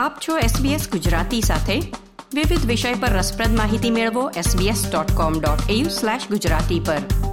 આપ છો SBS ગુજરાતી સાથે. વિવિધ વિષય પર રસપ્રદ માહિતી મેળવો sbs.com.au/gujarati પર.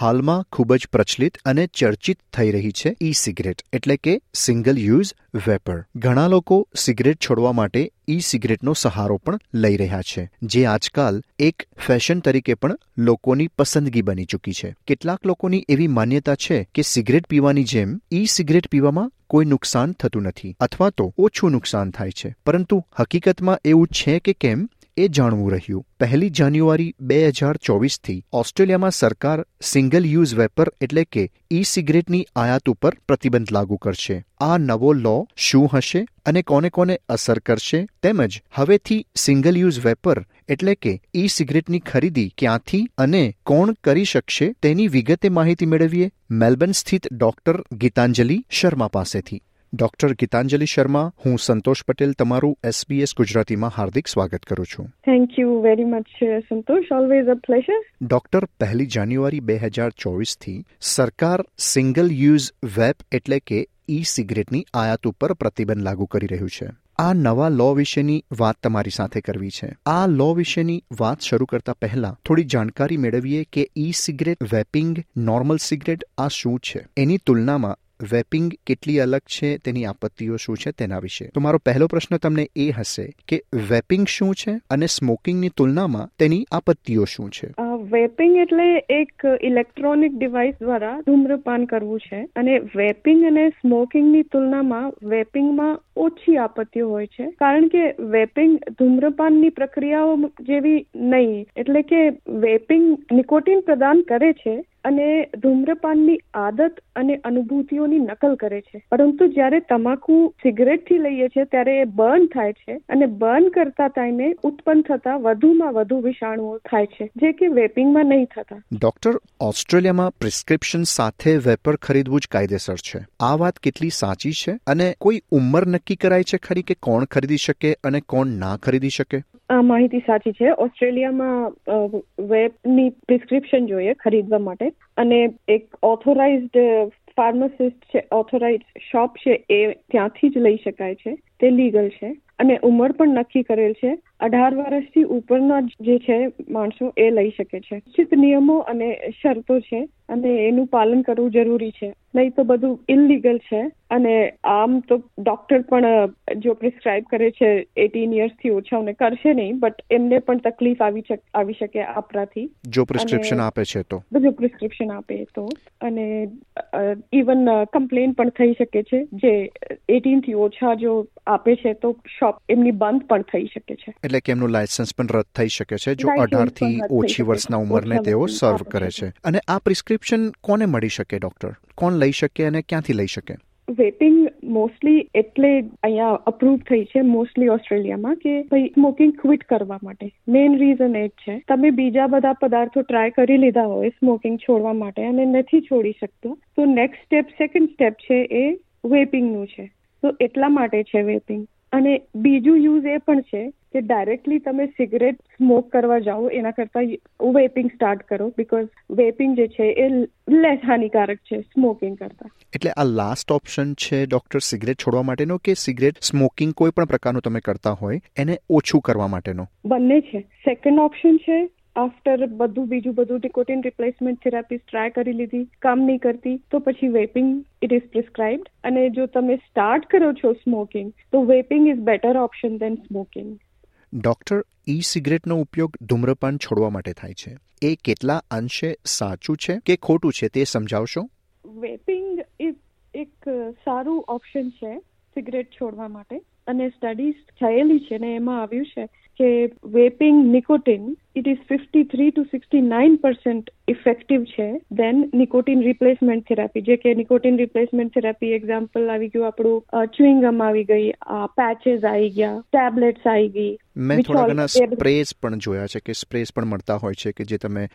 હાલમાં ખૂબ જ પ્રચલિત અને ચર્ચિત થઈ રહી છે ઈ સિગરેટ એટલે કે સિંગલ યુઝ વેપર ઘણા લોકો સિગરેટ છોડવા માટે ઈ સિગરેટનો સહારો પણ લઈ રહ્યા છે, જે આજકાલ એક ફેશન તરીકે પણ લોકોની પસંદગી બની ચૂકી છે. કેટલાક લોકોની એવી માન્યતા છે કે સિગરેટ પીવાની જેમ ઈ સિગરેટ પીવામાં કોઈ નુકસાન થતું નથી અથવા તો ઓછું નુકસાન થાય છે. પરંતુ હકીકતમાં એવું છે કે કેમ? એ જાણવું રહ્યું. પહેલી જાન્યુઆરી બે હજાર ચોવીસથી ઓસ્ટ્રેલિયામાં સરકાર સિંગલ યુઝ વેપર એટલે કે ઈ સિગરેટની આયાત ઉપર પ્રતિબંધ લાગુ કરશે. આ નવો લો શું હશે અને કોને કોને અસર કરશે તેમજ હવેથી સિંગલ યુઝ વેપર એટલે કે ઈ સિગરેટની ખરીદી ક્યાંથી અને કોણ કરી શકશે તેની વિગતે માહિતી મેળવીએ મેલબર્ન સ્થિત ડોક્ટર ગીતાંજલિ શર્મા પાસેથી. ડોક્ટર ગીતાંજલિ શર્મા હું સંતોષ પટેલ તમારું એસબીએસ ગુજરાતીમાં હાર્દિક સ્વાગત કરું છું. Thank you very much Santosh. Always a pleasure doctor પહેલી જાન્યુઆરી બે હજાર ચોવીસથી સરકાર સિંગલ યુઝ વેપ એટલે કે ઈ સિગરેટની આયાત ઉપર પ્રતિબંધ લાગુ કરી રહ્યું છે. આ નવા લો વિશેની વાત તમારી સાથે કરવી છે. આ લો વિશેની વાત શરૂ કરતા પહેલા થોડી જાણકારી મેળવીએ કે E cigarette vaping normal cigarette આ શું છે? એની તુલનામાં વેપિંગ કેટલી અલગ છે, તેની આપત્તિઓ શું છે, તેના વિશે. તો મારો પહેલો પ્રશ્ન તમને એ હશે કે વેપિંગ શું છે અને સ્મોકિંગની તુલનામાં તેની આપત્તિઓ શું છે? વેપિંગ એટલે એક ઇલેક્ટ્રોનિક ડિવાઇસ દ્વારા ધૂમ્રપાન કરવું છે અને વેપિંગ અને સ્મોકિંગની તુલનામાં વેપિંગમાં ઓછી આપત્તિઓ હોય છે. કારણ કે વેપિંગ ધૂમ્રપાનની પ્રક્રિયાઓ જેવી નહીં, એટલે કે વેપિંગ નિકોટિન પ્રદાન કરે છે અને ધૂમ્રપાનની આદત અને અનુભૂતિઓની નકલ કરે છે. પરંતુ જ્યારે તમાકુ સિગરેટથી લઈએ છીએ, ત્યારે એ બર્ન થાય છે અને બર્ન કરતા ટાઈમે ઉત્પન્ન થતા વધુમાં વધુ વિષાણુઓ થાય છે, જે કે વેપિંગમાં નહીં થતા. ડોક્ટર, ઓસ્ટ્રેલિયામાં પ્રિસ્ક્રિપ્શન સાથે વેપર ખરીદવું જ કાયદેસર છે. આ વાત કેટલી સાચી છે? અને કોઈ ઉંમર નક્કી કરાય છે ખરી કે કોણ ખરીદી શકે અને કોણ ના ખરીદી શકે? આ માહિતી સાચી છે. ઓસ્ટ્રેલિયામાં વેબની પ્રિસ્ક્રિપ્શન જોઈએ ખરીદવા માટે. અને એક ઓથોરાઇઝડ ફાર્માસિસ્ટ છે ઓથોરાઇઝ શોપ છે, એ ત્યાંથી જ લઈ શકાય છે. તે લીગલ છે. અને ઉંમર પણ નક્કી કરેલ છે. અઢાર વર્ષથી ઉપરના જે છે માણસો એ લઈ શકે છે. નિશ્ચિત નિયમો અને શરતો છે અને એનું પાલન કરવું જરૂરી છે. નહીં તો બધું ઇલીગલ છે અને આમ તો ડોક્ટર પણ જો પ્રિસ્ક્રાઇબ કરે છે એટીન યર્સથી ઓછાઓને કરશે નહીં બટ એમને પણ તકલીફ આવી આવી શકે આપણાથી. જો પ્રિસ્ક્રિપ્શન આપે છે તો? જો પ્રિસ્ક્રિપ્શન આપે તો. અને ઇવન કમ્પ્લેન પણ થઈ શકે છે. જે એટીનથી ઓછા જો આપે છે તો શોપ એમની બંધ પણ થઈ શકે છે. એટલે કે એમનું લાયસન્સ પણ રદ થઈ શકે છે જો અઢારથી ઓછી વર્ષના ઉંમરને તેઓ સર્વ કરે છે. અને આ પ્રિસ્ક્રિપ્શન કોને મળી શકે ડોક્ટર કોણ લઈ શકે અને ક્યાંથી લઈ શકે? વેપિંગ મોસ્ટલી એટલે અહીંયા અપ્રૂવ થઈ છે મોસ્ટલી ઓસ્ટ્રેલિયામાં કે ભાઈ સ્મોકિંગ ક્વિટ કરવા માટે. મેઇન રીઝન એ જ છે. તમે બીજા બધા પદાર્થો ટ્રાય કરી લીધા હોય સ્મોકિંગ છોડવા માટે અને નથી છોડી શકતો તો નેક્સ્ટ સ્ટેપ સેકન્ડ સ્ટેપ છે એ વેપિંગનું છે. તો એટલા માટે છે વેપિંગ અને બીજું યુઝ એ પણ છે કે ડાયરેક્ટલી તમે સિગરેટ સ્મોક કરવા જાઓ એના કરતા વેપિંગ સ્ટાર્ટ કરો બીકોઝ વેપિંગ જે છે એ લેસ હાનિકારક છે સ્મોકિંગ કરતા. એટલે આ લાસ્ટ ઓપ્શન છે ડોક્ટર સિગરેટ છોડવા માટેનો કે સિગરેટ સ્મોકિંગ કોઈ પણ પ્રકારનું તમે કરતા હોય એને ઓછું કરવા માટેનો? બંને છે. સેકન્ડ ઓપ્શન છે આફ્ટર બધું બીજું બધું ડિકોટિન રિપ્લેસમેન્ટ થેરાપી ટ્રાય કરી લીધી કામ નહીં કરતી તો પછી વેપિંગ ઇટ ઇઝ પ્રિસ્ક્રાઇબ્ડ અને જો તમે સ્ટાર્ટ કરો છો સ્મોકિંગ તો vaping is better option than smoking doctor E સિગરેટનો ઉપયોગ ધૂમ્રપાન છોડવા માટે થાય છે. એ કેટલા અંશે સાચું છે કે ખોટું છે તે સમજાવશો? વેપિંગ ઇઝ એક સારું ઓપ્શન છે સિગરેટ છોડવા માટે. અને સ્ટડીઝ થયેલી છે ને એમાં આવ્યું છે કે vaping nicotine it is fifty three to sixty nine percent effective છે. દેન નિકોટિન રિપ્લેસમેન્ટ થેરાપી જે કે નિકોટિન રિપ્લેસમેન્ટ થેરાપી એક્ઝામ્પલ આવી ગયું આપણું ચ્યુઇંગમ આવી ગઈ પેચેસ આવી ગયા ટેબ્લેટ્સ આવી ગઈ મેં થોડા ઘણા સ્પ્રેસ પણ જોયા છે કે સ્પ્રેસ પણ મળતા હોય છે કે જે તમે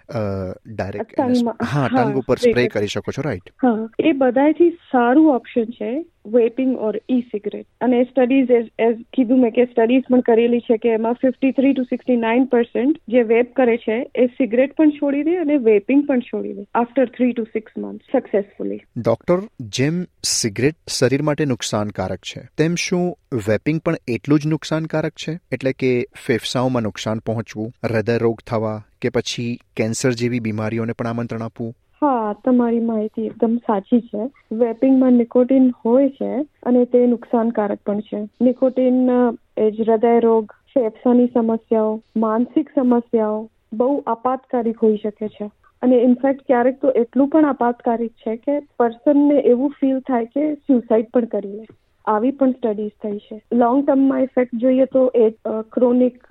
ડાયરેક્ટ હા ટંગ ઉપર સ્પ્રે કરી- કરી શકો છો રાઈટ હા એ બધાથી સારું ઓપ્શન છે વેપિંગ ઓર ઈ સિગરેટ અને સ્ટડીઝ એઝ કીધું મેં કે સ્ટડીઝ પણ કરેલી છે કે એમાં fifty three to sixty nine percent જે વેપ કરે છે એ સિગરેટ પણ છોડી દે અને વેપિંગ પણ છોડી દે after three to six month successfully doctor જેમ સિગરેટ શરીર માટે નુકસાનકારક છે તેમ શું વેપિંગ પણ એટલું જ નુકસાનકારક છે? એટલે કે ફેફસાઓમાં નુકસાન પહોંચવું, હૃદય રોગ થવા કે પછી કેન્સર જેવી બીમારીઓને પણ આમંત્રણ આપવું? હા, તમારી માહિતી એકદમ સાચી છે. વેપિંગમાં નિકોટિન હોય છે અને તે નુકસાનકારક પણ છે. નિકોટિન એજ જ હૃદય રોગ, ફેફસાની સમસ્યાઓ, માનસિક સમસ્યાઓ બહુ આપાતકારિક હોઈ શકે છે. અને ઇનફેક્ટ ક્યારેક તો એટલું પણ આપાતકારિક છે કે પર્સનને એવું ફીલ થાય કે સ્યુસાઇડ પણ કરી લે. આવી પણ સ્ટડીઝ થઈ છે. લોંગ ટર્મમાં ઇફેક્ટ જોઈએ તો એ ક્રોનિક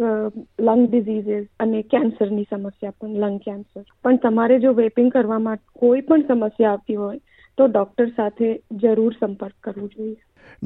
લંગ ડિઝીઝીસ અને કેન્સરની સમસ્યા પણ લંગ કેન્સર પણ તમારે જો વેપિંગ કરવામાં કોઈ પણ સમસ્યા આવતી હોય, તો ડોક્ટર સાથે જરૂર સંપર્ક કરવો જોઈએ.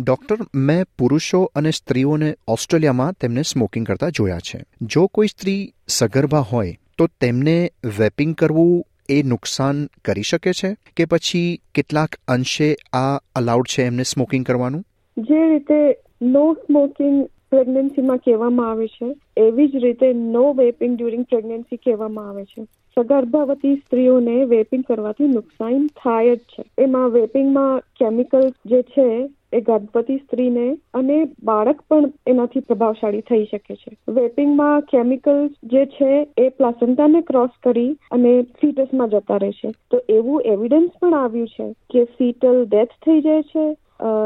ડોક્ટર મેં પુરુષો અને સ્ત્રીઓને ઓસ્ટ્રેલિયામાં તેમને સ્મોકિંગ કરતા જોયા છે. જો કોઈ સ્ત્રી સગર્ભા હોય, તો તેમને વેપિંગ કરવું એ નુકસાન કરી શકે છે? કે પછી કેટલાક અંશે આ અલાઉડ છે એમને સ્મોકિંગ કરવાનું? જે રીતે નો સ્મોકિંગ પ્રેગ્નન્સીમાં કહેવામાં આવે છે, એવી જ રીતે નો વેપિંગ ડ્યુરિંગ પ્રેગ્નન્સી કહેવામાં આવે છે. સગર્ભવતી સ્ત્રીઓને વેપિંગ કરવાથી નુકસાન થાય જ છે. એમાં વેપિંગમાં કેમિકલ જે છે, એ ગર્ભવતી સ્ત્રીને અને બાળક પણ એનાથી પ્રભાવશાળી થઈ શકે છે. વેપિંગમાં કેમિકલ્સ જે છે, એ પ્લાસેન્ટાને ક્રોસ કરી અને ફીટસમાં જતા રહે છે. તો એવું એવિડન્સ પણ આવ્યું છે કે ફીટલ ડેથ થઈ જાય છે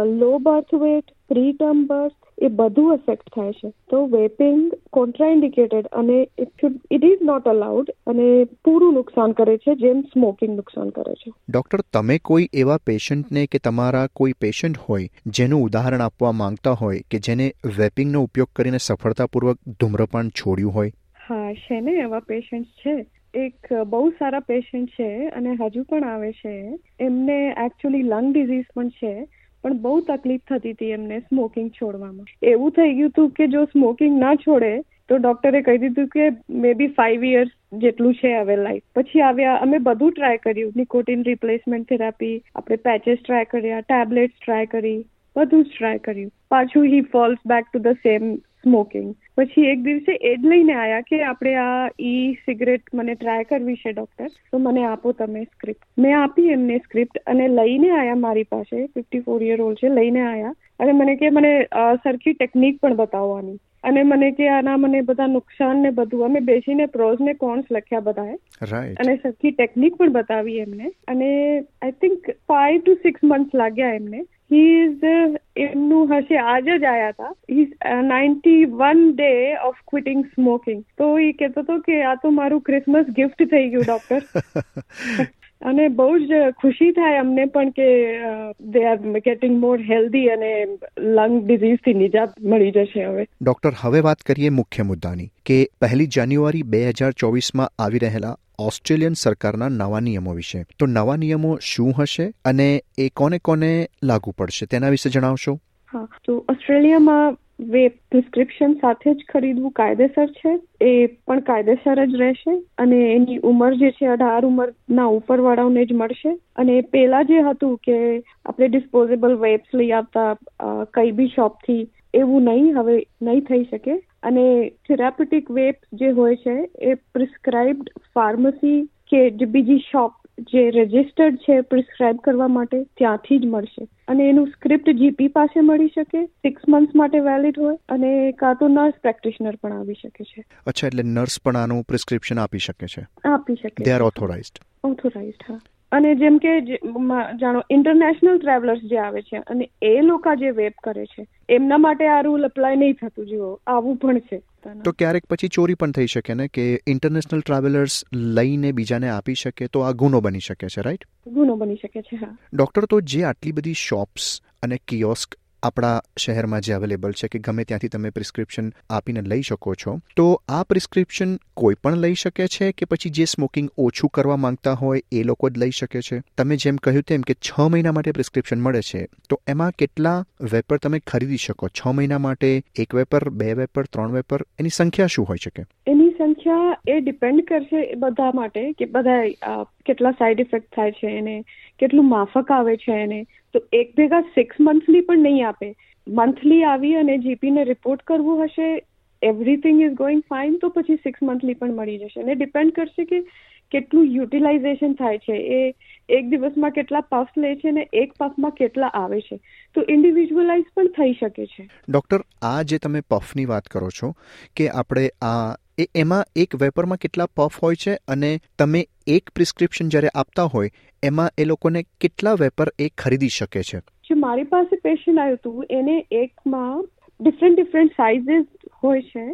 low birth weight preterm birth એ બધું અફેક્ટ થાય છે. તો વેપિંગ કોન્ટ્રાઇન્ડિકેટેડ અને it should it is not allowed અને પૂરું નુકસાન કરે છે જેમ સ્મોકિંગ નુકસાન કરે છે. ડોક્ટર તમે કોઈ એવા પેશન્ટને કે તમારા કોઈ પેશન્ટ હોય જેનું ઉદાહરણ આપવા માંગતા હોય કે જેને વેપિંગનો ઉપયોગ કરીને સફળતાપૂર્વક ધૂમ્રપાન છોડ્યું હોય? હા છે ને એવા પેશન્ટ છે. એક બહુ સારા પેશન્ટ છે અને હજુ પણ આવે છે. એમને એકચ્યુઅલી લંગ ડિઝીઝ પણ છે. પણ બહુ તકલીફ થતી હતી એમને સ્મોકિંગ છોડવામાં. એવું થઈ ગયું હતું કે જો સ્મોકિંગ ના છોડે, તો ડોક્ટરે કહી દીધું કે મે બી ફાઈવ યર્સ જેટલું છે હવે લાઈફ પછી આવ્યા, અમે બધું ટ્રાય કર્યું. નિકોટિન રિપ્લેસમેન્ટ થેરાપી આપણે પેચેસ ટ્રાય કર્યા ટેબ્લેટ્સ ટ્રાય કરી, બધું જ ટ્રાય કર્યું. પાછું he falls back to the same smoking પછી એક દિવસે એ જ લઈને આવ્યા કે આપણે આ ઈ સિગરેટ મને ટ્રાય કરવી છે ડોક્ટર તો મને આપો તમે સ્ક્રિપ્ટ મેં આપી એમને સ્ક્રિપ્ટ અને લઈને આવ્યા મારી પાસે ફિફ્ટી ફોર યર ઓલ્ડ છે લઈને આવ્યા અને મને કે મને સરખી ટેકનિક પણ બતાવવાની. અને મને કે આના મને બધા નુકસાન ને બધું અમે બેસીને પ્રોઝ ને કોન્સ લખ્યા બધાએ. અને સરખી ટેકનિક પણ બતાવી એમને. અને I think five to six month લાગ્યા એમને. હી એમનું હશે આજ જ આવ્યા હતા he ninety one day of quitting smoking તો એ કહેતો હતો કે આ તો મારું ક્રિસમસ ગિફ્ટ થઈ ગયું ડોક્ટર અને બહુ જ ખુશી થાય અમને પણ કે they are getting more healthy અને લંગ ડિઝીઝથી નિજાત મળી જશે હવે. ડોક્ટર હવે વાત કરીએ મુખ્ય મુદ્દાની કે પહેલી જાન્યુઆરી બે હજાર ચોવીસમાં આવી રહેલા ઓસ્ટ્રેલિયન સરકારના નવા નિયમો વિશે. તો નવા નિયમો શું હશે અને એ કોને કોને લાગુ પડશે તેના વિશે જણાવશો? હા તો ઓસ્ટ્રેલિયામાં વેપ પ્રિસ્ક્રિપ્શન સાથે જ ખરીદવું કાયદેસર છે, એ પણ કાયદેસર જ રહેશે અને એની ઉંમર જે છે, અઢાર ઉંમરના ઉપરવાળાઓને જ મળશે. અને પેલા જે હતું કે આપણે ડિસ્પોઝેબલ વેપ્સ લઈ આવતા કઈ બી શોપથી એવું નહીં, હવે નહીં થઈ શકે. અને થેરાપ્યુટિક વેપ જે હોય છે, એ પ્રિસ્ક્રાઇબ્ડ ફાર્મસી કે જે બીજી શોપ જે રજિસ્ટર્ડ છે પ્રિસ્ક્રાઇબ કરવા માટે ત્યાંથી જ મળશે. અને એનું સ્ક્રિપ્ટ જીપી પાસે મળી શકે સિક્સ મંથ્સ માટે વેલિડ હોય અને કાં તો નર્સ પ્રેક્ટિશનર પણ આવી શકે છે. અચ્છા એટલે નર્સ પણ આનું પ્રિસ્ક્રિપ્શન આપી શકે છે? આપી શકે દે આર ઓથોરાઇઝડ ઓથોરાઇઝ્ડ હા. અને જેમ કે જાણો ઇન્ટરનેશનલ ટ્રાવેલર્સ જે આવે છે અને એ લોકો જે વેપ કરે છે એમના માટે આ રૂલ અપ્લાય નહીં થતું જુઓ આવું પણ છે. તો ક્યારેક પછી ચોરી પણ થઈ શકે ને કે ઇન્ટરનેશનલ ટ્રાવેલર્સ લઈને બીજાને આપી શકે તો આ ગુનો બની શકે છે રાઈટ ગુનો બની શકે છે હા. ડોક્ટર તો જે આટલી બધી શોપ્સ અને કિયોસ્ક આપણા શહેરમાં જે અવેલેબલ છે કે ગમે ત્યાંથી તમે પ્રિસ્ક્રિપ્શન આપીને લઈ શકો છો, તો આ પ્રિસ્ક્રિપ્શન કોઈ પણ લઈ શકે છે કે પછી જે સ્મોકિંગ ઓછું કરવા માંગતા હોય એ લોકો જ લઈ શકે છે? તમે જેમ કહ્યું તેમ કે છ મહિના માટે પ્રિસ્ક્રિપ્શન મળે છે, તો એમાં કેટલા વેપર તમે ખરીદી શકો? છ મહિના માટે એક વેપર, બે વેપર, ત્રણ વેપર, એની સંખ્યા શું હોઈ શકે? એની સંખ્યા એ ડિપેન્ડ કરશે બધા માટે કે બધા કેટલા સાઈડ ઇફેક્ટ થાય છે એને, કેટલું માફક આવે છે એને. તો એક ભેગા સિક્સ મંથલી પણ નહીં આપે. મંથલી આવી અને જીપીને રિપોર્ટ કરવું હશે એવરીથિંગ ઇઝ ગોઈંગ ફાઇન તો પછી સિક્સ મંથલી પણ મળી જશે. અને ડિપેન્ડ કરશે કે કેટલું યુટિલાઇઝેશન થાય છે. એ એક દિવસમાં કેટલા પફ લે છે ને એક પફમાં કેટલા આવે છે. તો ઇન્ડિવિજ્યુઅલાઇઝ પણ થઈ શકે છે. ડોક્ટર આ જે તમે પફની વાત કરો છો, કે આપણે આ એ એમાં એક વેપરમાં કેટલા પફ હોય છે અને તમે એક પ્રિસ્ક્રિપ્શન જ્યારે આપતા હોય એમાં એ લોકોને કેટલા વેપર એ ખરીદી શકે છે? જો મારી પાસે પેશન્ટ આવ્યું હતું એને એકમાં ડિફરન્ટ ડિફરન્ટ સાઇઝીસ હોય છે.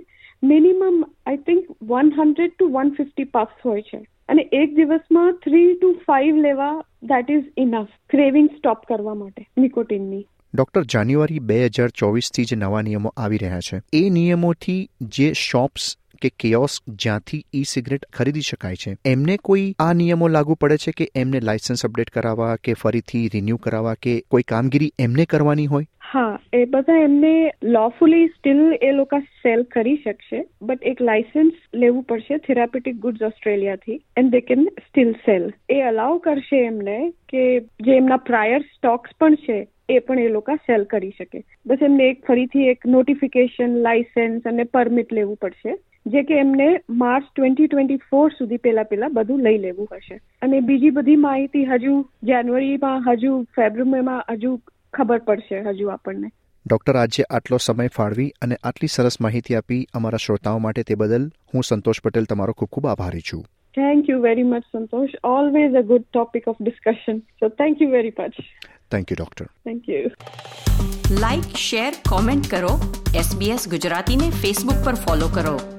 Minimum I think one hundred to one fifty puffs હોય છે. અને એક દિવસમાં થ્રી ટુ ફાઇવ લેવા that is enough craving stop કરવા માટે નિકોટિનની ડોક્ટર જાન્યુઆરી બે હજાર ચોવીસથી જે નવા નિયમો આવી રહ્યા છે. એ નિયમોથી જે શોપ્સ કે કેઓસ્ક જ્યાંથી ઈ સિગરેટ ખરીદી શકાય છે. એમને કોઈ આ નિયમો લાગુ પડે છે કે એમને લાયસન્સ અપડેટ કરાવવા કે ફરીથી રિન્યુ કરાવવા કે કોઈ કામગીરી એમને કરવાની હોય? હા, એ બધા એમને લોફુલી સ્ટીલ એ લોકો સેલ કરી શકશે બટ એક લાયસન્સ લેવું પડશે therapeutic goods ઓસ્ટ્રેલિયાથી and they can still sell A allow કરશે એમને કે જે એમના પ્રાયર સ્ટોક્સ પણ છે, એ પણ એ લોકો સેલ કરી શકે. બસ એમને એક ફરીથી એક નોટિફિકેશન લાયસન્સ અને પરમિટ લેવું પડશે. જે કે એમને માર્ચ ટ્વેન્ટી ટ્વેન્ટી ફોર સુધી પહેલા પહેલા બધું લઈ લેવું હશે. અને બીજી બધી માહિતી હજુ જાન્યુઆરીમાં હજુ ફેબ્રુઆરીમાં હજુ ખબર પડશે હજુ આપણને. ડોક્ટર આજે આટલો સમય ફાળવી અને આટલી સરસ માહિતી આપી અમારા શ્રોતાઓ માટે તે બદલ હું સંતોષ પટેલ તમારો ખૂબ ખૂબ આભારી છું. Thank you very much Santosh. Always a good topic of discussion so thank you very much thank you doctor thank you like share comment કરો. એસબીએસ ગુજરાતીને ફેસબુક પર ફોલો કરો.